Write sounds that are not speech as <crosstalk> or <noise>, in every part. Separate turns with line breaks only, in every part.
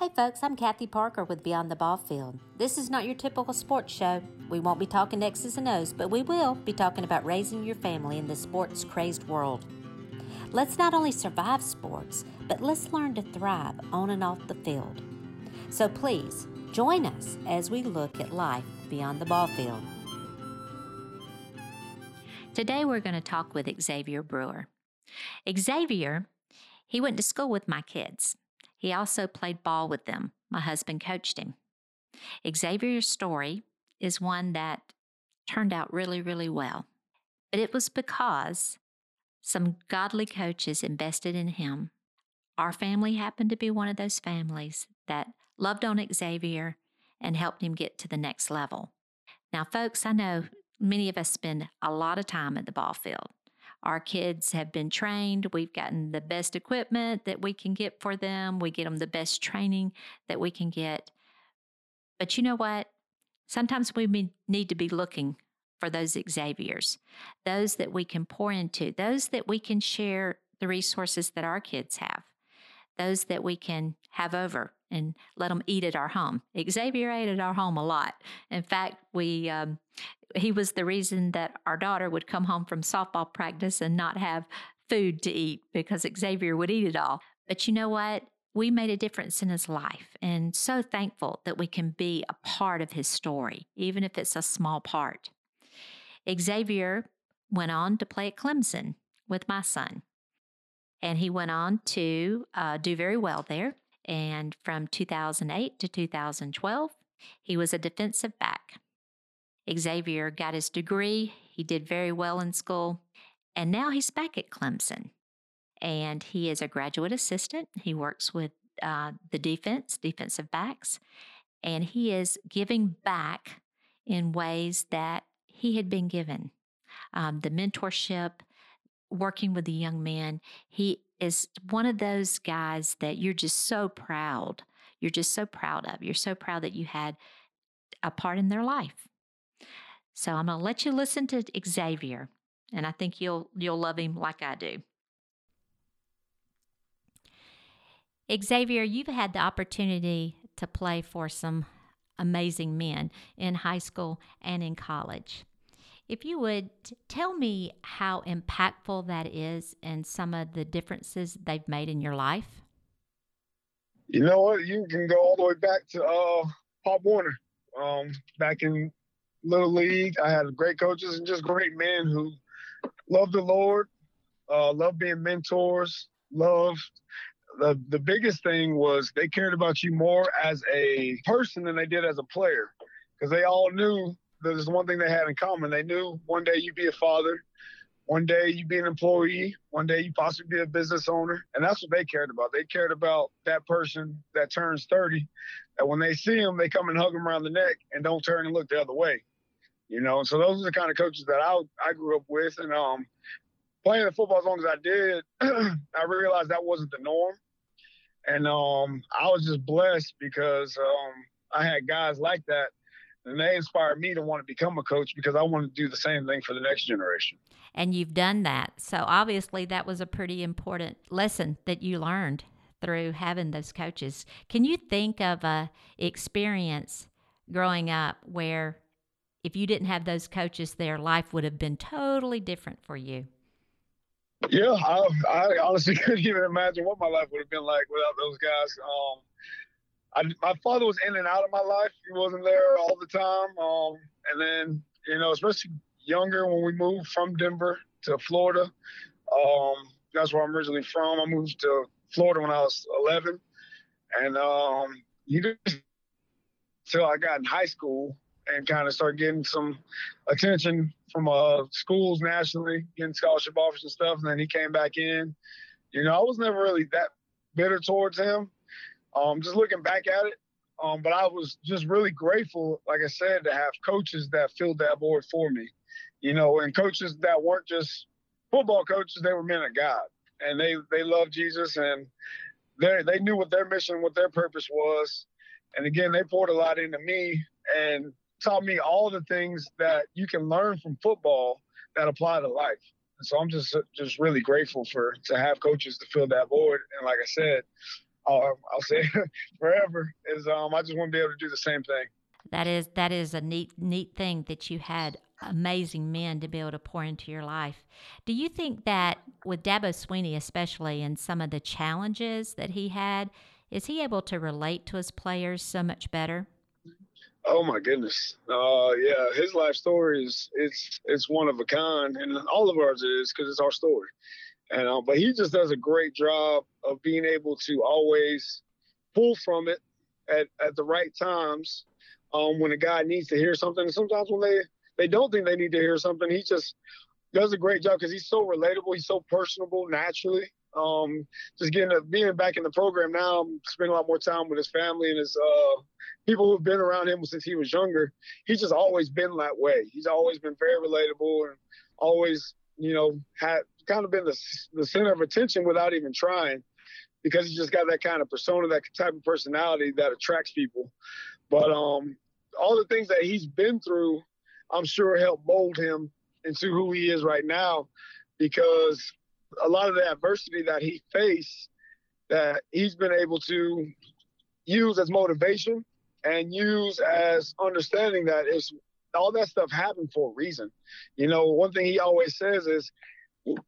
Hey folks, I'm Kathy Parker with Beyond the Ball Field. This is not your typical sports show. We won't be talking X's and O's, but we will be talking about raising your family in this sports crazed world. Let's not only survive sports, but let's learn to thrive on and off the field. So please join us as we look at life beyond the ball field. Today we're going to talk with Xavier Brewer. Xavier, he went to school with my kids. He also played ball with them. My husband coached him. Xavier's story is one that turned out really, really well. But it was because some godly coaches invested in him. Our family happened to be one of those families that loved on Xavier and helped him get to the next level. Now, folks, I know many of us spend a lot of time at the ball field. Our kids have been trained. We've gotten the best equipment that we can get for them. We get them the best training that we can get. But you know what? Sometimes we need to be looking for those Xaviers, those that we can pour into, those that we can share the resources that our kids have, those that we can have over and let them eat at our home. Xavier ate at our home a lot. In fact, we um, he was the reason that our daughter would come home from softball practice and not have food to eat because Xavier would eat it all. But you know what? We made a difference in his life and so thankful that we can be a part of his story, even if it's a small part. Xavier went on to play at Clemson with my son. And he went on to uh, do very well there. And from 2008 to 2012, he was a defensive back. Xavier got his degree. He did very well in school. And now he's back at Clemson. And he is a graduate assistant. He works with uh, the defense, defensive backs. And he is giving back in ways that he had been given. Um, the mentorship, working with the young men, he is one of those guys that you're just so proud. You're just so proud of. You're so proud that you had a part in their life. So I'm going to let you listen to Xavier, and I think you'll you'll love him like I do. Xavier, you've had the opportunity to play for some amazing men in high school and in college. If you would tell me how impactful that is and some of the differences they've made in your life.
You know what? You can go all the way back to uh, Pop Warner. Um, back in little league. I had great coaches and just great men who loved the Lord, uh, loved being mentors, loved the the biggest thing was they cared about you more as a person than they did as a player because they all knew that there's one thing they had in common. They knew one day you'd be a father, one day you'd be an employee, one day you possibly be a business owner, and that's what they cared about. They cared about that person that turns 30, that when they see him, they come and hug him around the neck and don't turn and look the other way you know. So those are the kind of coaches that I I grew up with, and um, playing the football as long as I did, <clears throat> I realized that wasn't the norm, and um, I was just blessed because um, I had guys like that, and they inspired me to want to become a coach because I want to do the same thing for the next generation.
And you've done that, so obviously that was a pretty important lesson that you learned through having those coaches. Can you think of a experience growing up where if you didn't have those coaches there, life would have been totally different for you.
Yeah, I, I honestly <laughs> couldn't even imagine what my life would have been like without those guys. Um, I, my father was in and out of my life. He wasn't there all the time. Um, and then, you know, especially younger when we moved from Denver to Florida. Um, that's where I'm originally from. I moved to Florida when I was 11. And um, you just, until I got in high school, and kind of start getting some attention from uh, schools nationally, getting scholarship offers and stuff. And then he came back in. You know, I was never really that bitter towards him. Um, just looking back at it, um, but I was just really grateful, like I said, to have coaches that filled that void for me. You know, and coaches that weren't just football coaches; they were men of God, and they they loved Jesus, and they they knew what their mission, what their purpose was. And again, they poured a lot into me, and taught me all the things that you can learn from football that apply to life. And so I'm just just really grateful for to have coaches to fill that void. And like I said, I'll, I'll say <laughs> forever is um, I just want to be able to do the same thing.
That is that is a neat neat thing that you had amazing men to be able to pour into your life. Do you think that with Dabo Swinney, especially and some of the challenges that he had, is he able to relate to his players so much better?
Oh my goodness. Uh, yeah, his life story is it's it's one of a kind, and all of ours is because it's our story. And uh, but he just does a great job of being able to always pull from it at, at the right times um, when a guy needs to hear something. And sometimes when they they don't think they need to hear something, he just does a great job because he's so relatable. He's so personable naturally. Um, just getting a, being back in the program now, I'm spending a lot more time with his family and his uh, people who've been around him since he was younger. He's just always been that way. He's always been very relatable and always, you know, had kind of been the, the center of attention without even trying because he just got that kind of persona, that type of personality that attracts people. But um, all the things that he's been through, I'm sure helped mold him into who he is right now because a lot of the adversity that he faced that he's been able to use as motivation and use as understanding that it's all that stuff happened for a reason. You know, one thing he always says is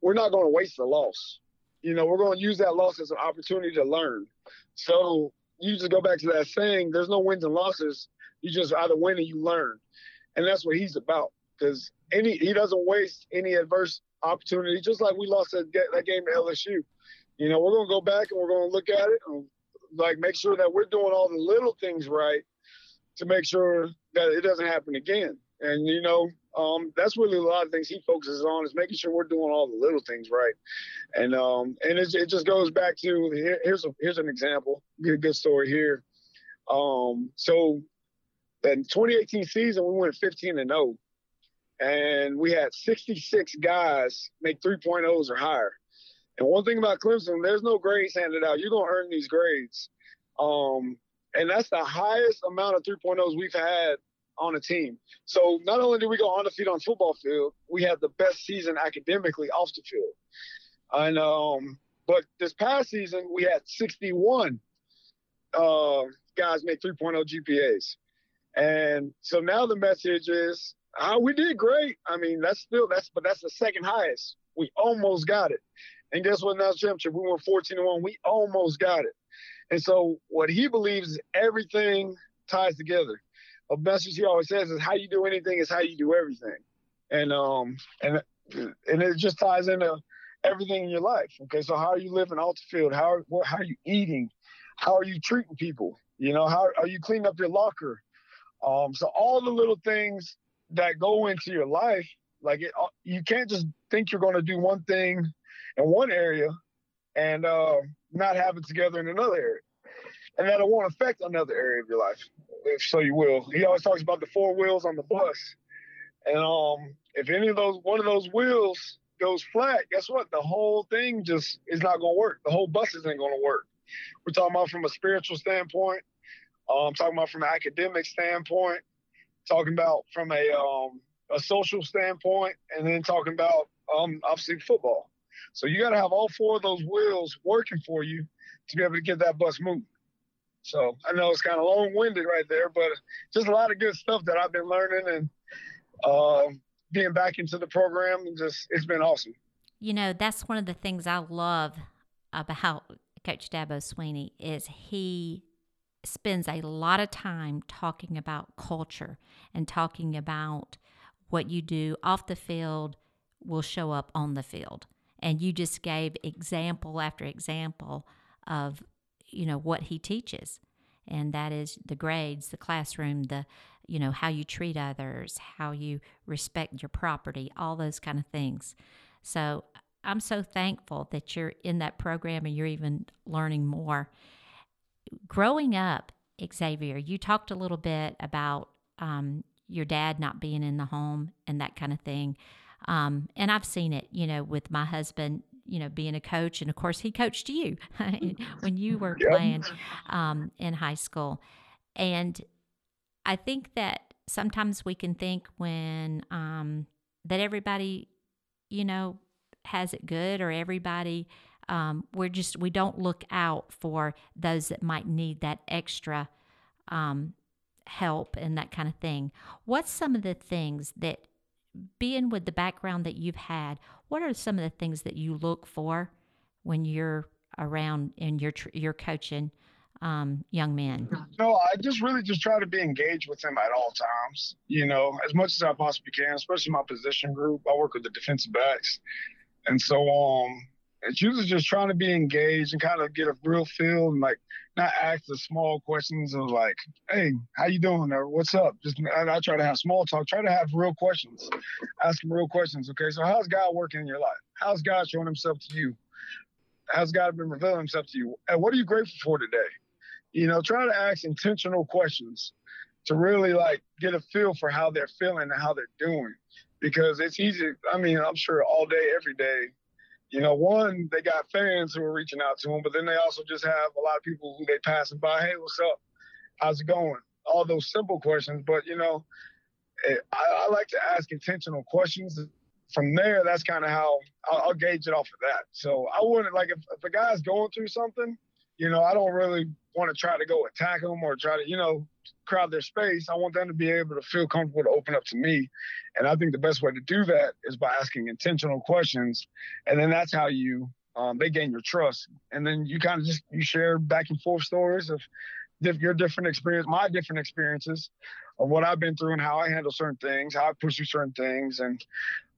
we're not going to waste the loss. You know, we're going to use that loss as an opportunity to learn. So you just go back to that saying, there's no wins and losses. You just either win and you learn. And that's what he's about. Because any he doesn't waste any adverse opportunity, just like we lost that, that game to LSU. You know, we're going to go back and we're going to look at it and like make sure that we're doing all the little things right to make sure that it doesn't happen again. And you know, um, that's really a lot of things he focuses on is making sure we're doing all the little things right. And um, and it, it just goes back to here, here's a, here's an example, get a good story here. Um, so in 2018 season, we went 15 and 0, and we had 66 guys make 3.0s or higher. And one thing about Clemson, there's no grades handed out. You're gonna earn these grades. Um, and that's the highest amount of 3.0s we've had on a team. So not only did we go on the football field, we had the best season academically off the field. And um, but this past season we had 61 uh, guys make 3.0 GPAs. And so now the message is, oh, we did great. I mean, that's still that's but that's the second highest. We almost got it. And guess what? Now championship, we went 14 to one. We almost got it. And so what he believes is everything ties together. A message he always says is how you do anything is how you do everything. And um and and it just ties into everything in your life. Okay, so how are you living off the field? How are, how are you eating? How are you treating people? You know, how are you cleaning up your locker? Um, so all the little things that go into your life, like it, uh, you can't just think you're going to do one thing in one area and uh, not have it together in another area. And that it won't affect another area of your life, if so you will. He always talks about the four wheels on the bus. And um, if any of those, one of those wheels goes flat, guess what? The whole thing just is not going to work. The whole bus isn't going to work. We're talking about from a spiritual standpoint. I'm um, talking about from an academic standpoint. Talking about from a um, a social standpoint, and then talking about um, obviously football. So you got to have all four of those wheels working for you to be able to get that bus moving. So I know it's kind of long-winded right there, but just a lot of good stuff that I've been learning and uh, being back into the program. Just it's been awesome.
You know, that's one of the things I love about Coach Dabo Swinney is he spends a lot of time talking about culture and talking about what you do off the field will show up on the field. And you just gave example after example of you know what he teaches. And that is the grades the classroom the you know how you treat others how you respect your property all those kind of things. So i'm so thankful that you're in that program and you're even learning more growing up xavier you talked a little bit about um, your dad not being in the home and that kind of thing um, and I've seen it, you know, with my husband, you know, being a coach. And of course, he coached you <laughs> when you were playing um, in high school. And I think that sometimes we can think when um, that everybody, you know, has it good or everybody um, we're just we don't look out for those that might need that extra um, help and that kind of thing. What's some of the things that being with the background that you've had, what are some of the things that you look for when you're around and you're you're coaching um, young men?
No, I just really just try to be engaged with them at all times. You know, as much as I possibly can, especially my position group. I work with the defensive backs, and so um, it's usually just trying to be engaged and kind of get a real feel and like not ask the small questions of like, hey, how you doing or what's up? Just I, I try to have small talk. Try to have real questions. Ask them real questions. Okay, so how's God working in your life? How's God showing Himself to you? How's God been revealing Himself to you? And what are you grateful for today? you know, try to ask intentional questions to really like get a feel for how they're feeling and how they're doing. Because it's easy. I mean, I'm sure all day, every day, you know, one, they got fans who are reaching out to them, but then they also just have a lot of people who they passing by. Hey, what's up? How's it going? All those simple questions. But, you know, eh, I, I, like to ask intentional questions. From there, that's kind of how I'll, I'll, gauge it off of that. So I wouldn't like if, if a guy's going through something, you know, I don't really want to try to go attack him or try to, you know, crowd their space. I want them to be able to feel comfortable to open up to me. And I think the best way to do that is by asking intentional questions. And then that's how you, um, they gain your trust. And then you kind of just, you share back and forth stories of diff- your different experience, my different experiences of what I've been through and how I handle certain things, how I push through certain things. And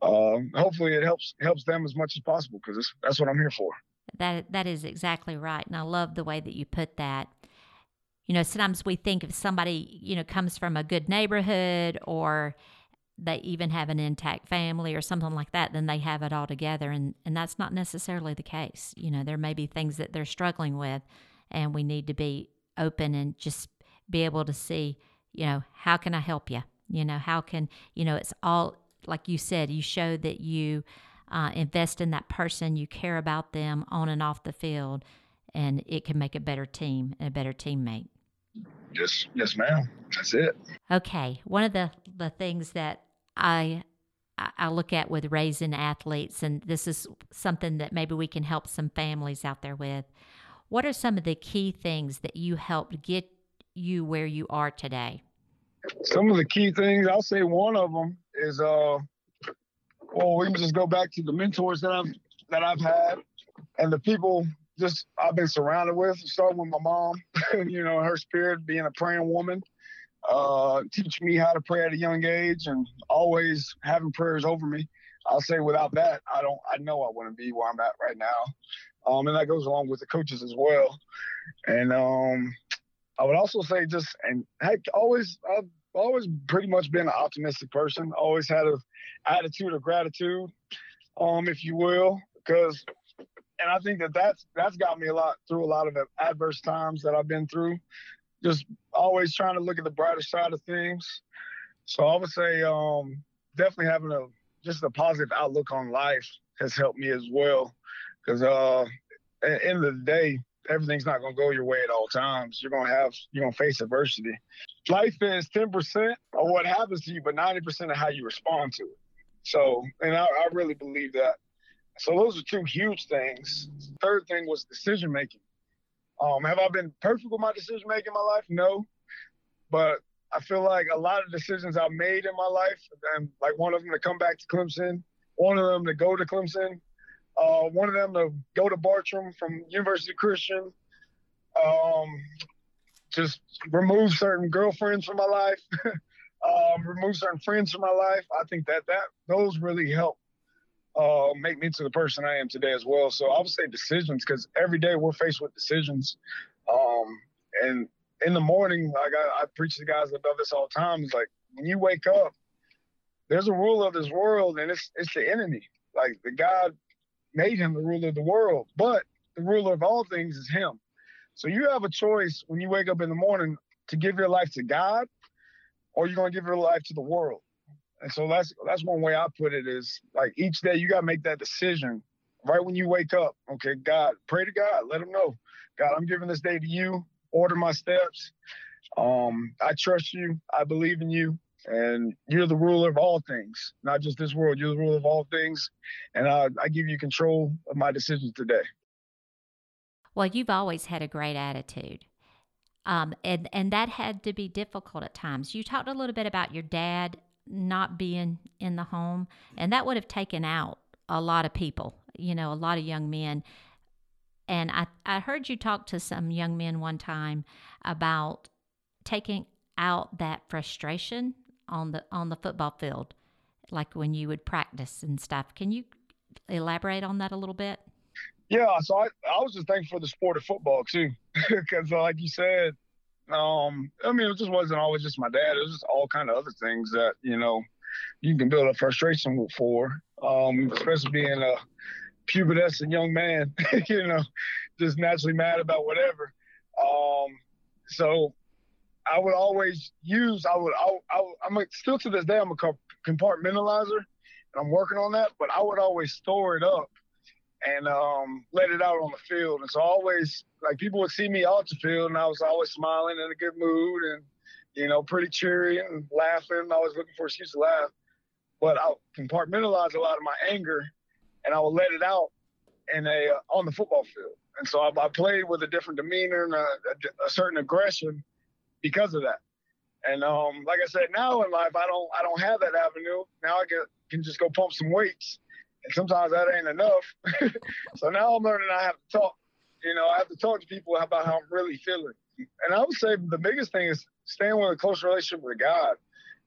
uh, hopefully it helps, helps them as much as possible because that's what I'm here for.
That that is exactly right, and I love the way that you put that. You know, sometimes we think if somebody you know comes from a good neighborhood or they even have an intact family or something like that, then they have it all together, and and that's not necessarily the case. You know, there may be things that they're struggling with, and we need to be open and just be able to see, you know, how can I help you? You know, how can you know it's all like you said, you show that you uh, invest in that person, you care about them on and off the field, and it can make a better team and a better teammate.
Yes, yes, ma'am. That's it.
Okay, one of the the things that I I look at with raising athletes, and this is something that maybe we can help some families out there with. What are some of the key things that you helped get you where you are today?
Some of the key things, I'll say one of them is uh, well, we can just go back to the mentors that I've that I've had and the people just I've been surrounded with, starting with my mom, <laughs> you know, her spirit being a praying woman, uh, teaching me how to pray at a young age and always having prayers over me. I'll say without that, I don't I know I wouldn't be where I'm at right now. Um, and that goes along with the coaches as well. And um, I would also say just and heck, always I've always pretty much been an optimistic person. Always had a attitude of gratitude, um, if you will, because, and I think that that's that's got me a lot through a lot of adverse times that I've been through. Just always trying to look at the brighter side of things. So I would say um, definitely having a just a positive outlook on life has helped me as well. Because uh, at the end of the day, everything's not going to go your way at all times. You're going to have, you're to face adversity. Life is 10% of what happens to you, but 90% of how you respond to it. So, and I, I really believe that. So those are two huge things. Third thing was decision making. Um, have I been perfect with my decision making in my life? No, but I feel like a lot of decisions I've made in my life, and like one of them to come back to Clemson, one of them to go to Clemson, uh, one of them to go to Bartram from University Christian, um, just remove certain girlfriends from my life. <laughs> um, remove certain friends from my life. I think that that those really help uh, make me to the person I am today as well. So I would say decisions because every day we're faced with decisions. Um, and in the morning, like I, I preach to guys know this all the time, it's like when you wake up, there's a rule of this world, and it's it's the enemy. Like the God made him the ruler of the world, but the ruler of all things is him. So you have a choice when you wake up in the morning to give your life to God or you're gonna give your life to the world. And so that's that's one way I put it is like each day you gotta make that decision right when you wake up. Okay, God, pray to God, let him know. God, I'm giving this day to you. Order my steps. Um, I trust you, I believe in you, and you're the ruler of all things, not just this world. You're the ruler of all things, and I, I give you control of my decisions today.
Well, you've always had a great attitude. Um, and, and that had to be difficult at times. You talked a little bit about your dad not being in the home, and that would have taken out a lot of people, you know, a lot of young men. And I, I heard you talk to some young men one time about taking out that frustration on the on the football field, like when you would practice and stuff. Can you elaborate on that a little bit?
Yeah, so I, I was just thankful for the sport of football too, <laughs> because like you said, um, I mean, it just wasn't always just my dad. It was just all kind of other things that you know you can build a frustration for, um, especially being a pubescent young man, <laughs> you know, just naturally mad about whatever. Um, so I would always use, I would, I, I, I'm a, still to this day, I'm a compartmentalizer and I'm working on that, but I would always store it up and um, let it out on the field. And so always, like people would see me off the field, and I was always smiling in a good mood and you know pretty cheery and laughing. I was looking for excuse to laugh, but I compartmentalized a lot of my anger, and I would let it out in a uh, on the football field. And so I, I played with a different demeanor and a, a, a certain aggression because of that. And um, like I said, now in life, I don't I don't have that avenue. Now I get, can just go pump some weights and sometimes that ain't enough. <laughs> so now I'm learning I have to talk. You know, I have to talk to people about how I'm really feeling. And I would say the biggest thing is staying with a close relationship with God,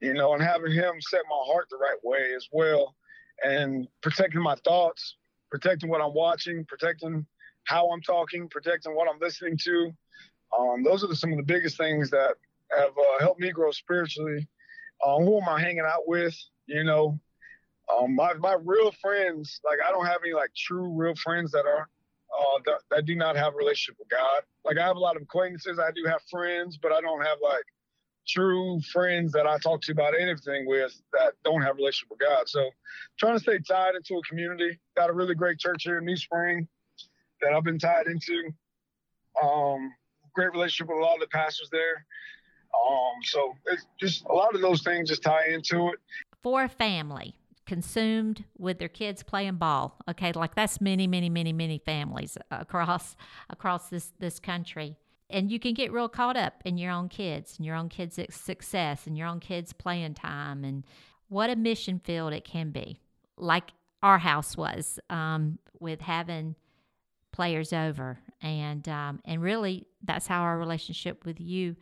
you know, and having Him set my heart the right way as well, and protecting my thoughts, protecting what I'm watching, protecting how I'm talking, protecting what I'm listening to. Um, those are some of the biggest things that have uh, helped me grow spiritually. Um, who am I hanging out with? You know, um, my my real friends, like I don't have any like true real friends that are uh, that, that do not have a relationship with God. Like I have a lot of acquaintances, I do have friends, but I don't have like true friends that I talk to about anything with that don't have a relationship with God. So trying to stay tied into a community. Got a really great church here in NewSpring that I've been tied into. Um, great relationship with a lot of the pastors there. Um, so it's just a lot of those things just tie into it.
For family, consumed with their kids playing ball. Okay, like that's many, many, many, many families across across this this country. And you can get real caught up in your own kids and your own kids' success and your own kids' playing time and what a mission field it can be. Like our house was um, with having players over, and um, and really that's how our relationship with you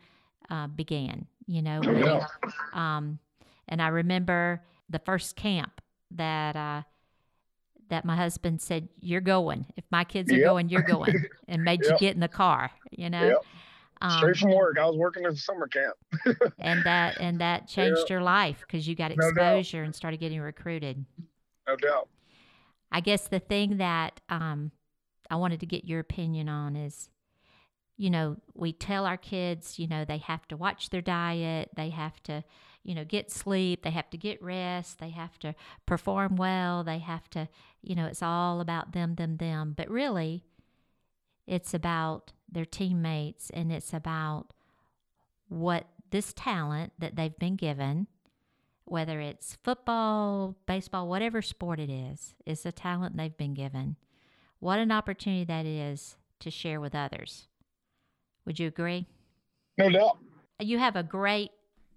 uh, began. You know,
yeah.
um, and I remember the first camp that uh, that my husband said, "You're going. If my kids are yep. going, you're going," <laughs> and made yep. you get in the car. You know,
yep. um, straight from work. I was working at a summer camp, <laughs>
and that and that changed your life because you got exposure no and started getting recruited.
No doubt.
I guess the thing that um, I wanted to get your opinion on is you know, we tell our kids, you know, they have to watch their diet, they have to, you know, get sleep, they have to get rest, they have to perform well, they have to, you know, it's all about them, them, them. But really, it's about their teammates and it's about what this talent that they've been given, whether it's football, baseball, whatever sport it is, is a talent they've been given. What an opportunity that is to share with others. Would you agree?
No doubt.
You have a great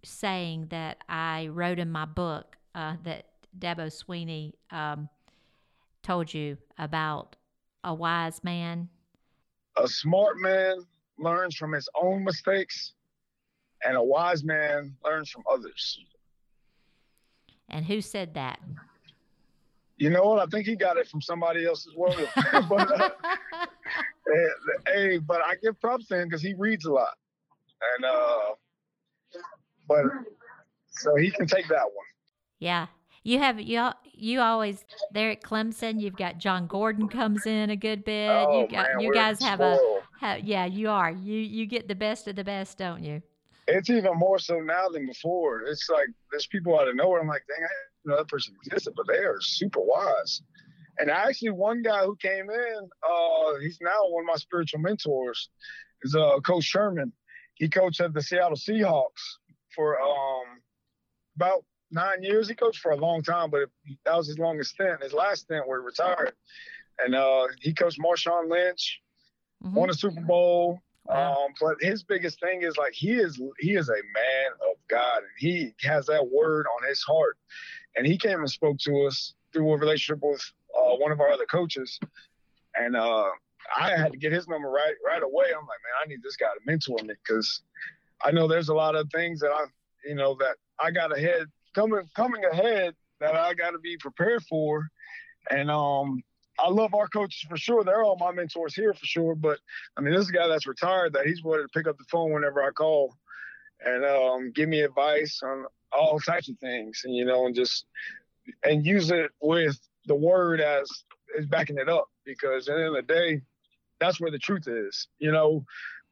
saying that I wrote in my book uh, that Dabo Swinney um, told you about a wise man.
A smart man learns from his own mistakes, and a wise man learns from others.
And who said that?
You know what? I think he got it from somebody else's word. but, uh, hey, but I give props to him because he reads a lot, and uh, but so he can take that one.
Yeah, you have you you always there at Clemson. You've got Jon Gordon comes in a good bit.
Oh,
you got
man,
you guys have spoiled. a have, yeah. You are you you get the best of the best, don't you?
It's even more so now than before. It's like there's people out of nowhere. I'm like, dang, I know that person existed, but they are super wise. And actually, one guy who came in, uh, he's now one of my spiritual mentors, is uh, Coach Sherman. He coached at the Seattle Seahawks for um, about nine years. He coached for a long time, but that was his longest stint. His last stint where he retired. And uh, he coached Marshawn Lynch. mm-hmm. won a Super Bowl. Wow. Um, but his biggest thing is like he is he is a man of God and he has that word on his heart. And he came and spoke to us through a relationship with uh, one of our other coaches. And uh, I had to get his number right right away. I'm like, man, I need this guy to mentor me because I know there's a lot of things that I, you know, that I got ahead coming coming ahead that I got to be prepared for. And um, I love our coaches for sure. They're all my mentors here for sure. But I mean, this is a guy that's retired that he's willing to pick up the phone whenever I call and um, give me advice on all types of things, and you know, and just and use it with the word as is backing it up because at the end of the day, that's where the truth is. You know,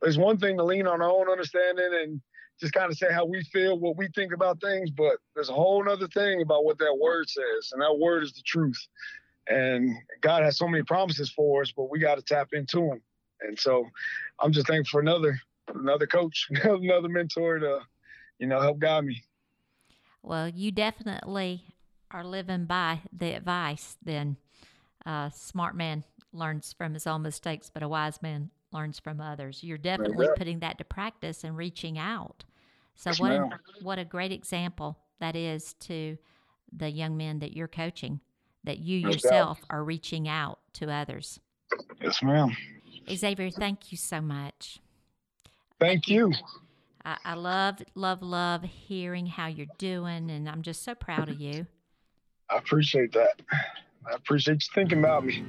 there's one thing to lean on our own understanding and just kind of say how we feel, what we think about things, but there's a whole other thing about what that word says, and that word is the truth. And God has so many promises for us, but we got to tap into them. And so, I'm just thankful for another another coach, <laughs> another mentor to, you know, help guide me.
Well, you definitely are living by the advice. Then, uh, smart man learns from his own mistakes, but a wise man learns from others. You're definitely putting that to practice and reaching out. So yes, what a, what a great example that is to the young men that you're coaching. That you yourself are reaching out to others.
Yes, ma'am.
Xavier, thank you so much.
Thank, thank you. you.
I, I love, love, love hearing how you're doing, and I'm just so proud of you.
I appreciate that. I appreciate you thinking about me.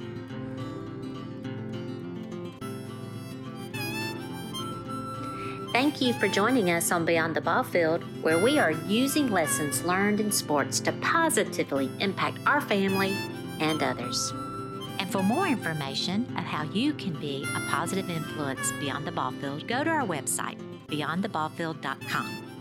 Thank you for joining us on Beyond the Ball Field, where we are using lessons learned in sports to positively impact our family and others. And for more information of how you can be a positive influence beyond the ball field, go to our website, beyondtheballfield.com.